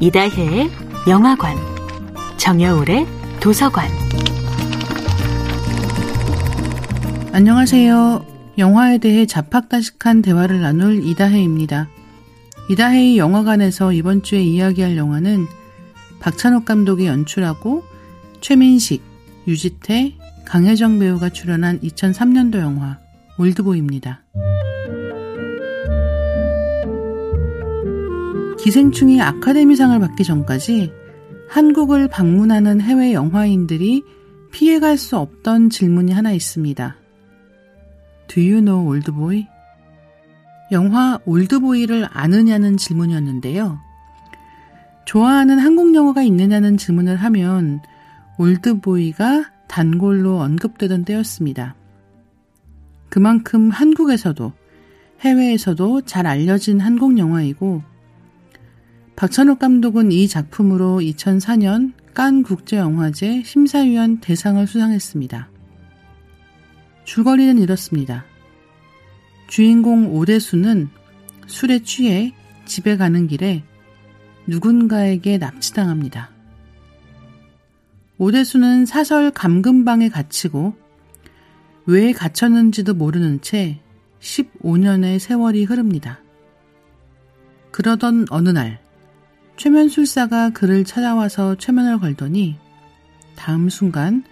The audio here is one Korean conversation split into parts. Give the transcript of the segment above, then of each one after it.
이다혜의 영화관, 정여울의 도서관. 안녕하세요. 영화에 대해 자팍다식한 대화를 나눌 이다혜입니다. 이다혜의 영화관에서 이번 주에 이야기할 영화는 박찬욱 감독이 연출하고 최민식, 유지태, 강혜정 배우가 출연한 2003년도 영화 올드보이입니다. 기생충이 아카데미상을 받기 전까지 한국을 방문하는 해외 영화인들이 피해갈 수 없던 질문이 하나 있습니다. Do you know 올드보이? 영화 올드보이를 아느냐는 질문이었는데요. 좋아하는 한국 영화가 있느냐는 질문을 하면 올드보이가 단골로 언급되던 때였습니다. 그만큼 한국에서도 해외에서도 잘 알려진 한국 영화이고 박찬욱 감독은 이 작품으로 2004년 깐 국제영화제 심사위원 대상을 수상했습니다. 줄거리는 이렇습니다. 주인공 오대수는 술에 취해 집에 가는 길에 누군가에게 납치당합니다. 오대수는 사설 감금방에 갇히고 왜 갇혔는지도 모르는 채 15년의 세월이 흐릅니다. 그러던 어느 날, 최면술사가 그를 찾아와서 최면을 걸더니 다음 순간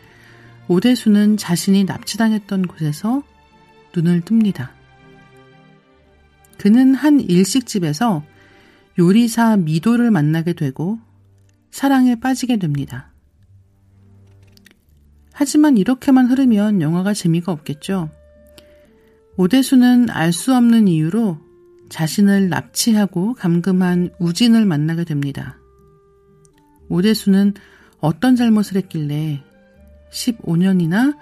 오대수는 자신이 납치당했던 곳에서 눈을 뜹니다. 그는 한 일식집에서 요리사 미도를 만나게 되고 사랑에 빠지게 됩니다. 하지만 이렇게만 흐르면 영화가 재미가 없겠죠. 오대수는 알 수 없는 이유로 자신을 납치하고 감금한 우진을 만나게 됩니다. 오대수는 어떤 잘못을 했길래 15년이나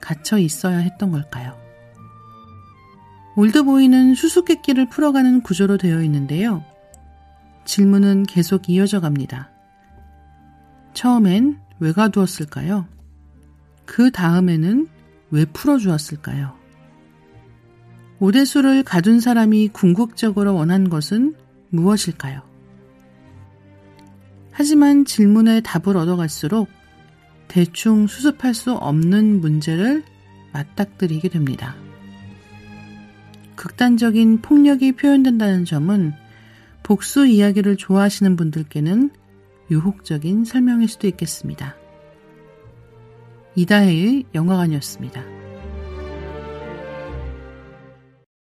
갇혀 있어야 했던 걸까요? 올드보이는 수수께끼를 풀어가는 구조로 되어 있는데요. 질문은 계속 이어져 갑니다. 처음엔 왜 가두었을까요? 그 다음에는 왜 풀어주었을까요? 오대수를 가둔 사람이 궁극적으로 원한 것은 무엇일까요? 하지만 질문에 답을 얻어갈수록 대충 수습할 수 없는 문제를 맞닥뜨리게 됩니다. 극단적인 폭력이 표현된다는 점은 복수 이야기를 좋아하시는 분들께는 유혹적인 설명일 수도 있겠습니다. 이다혜의 영화관이었습니다.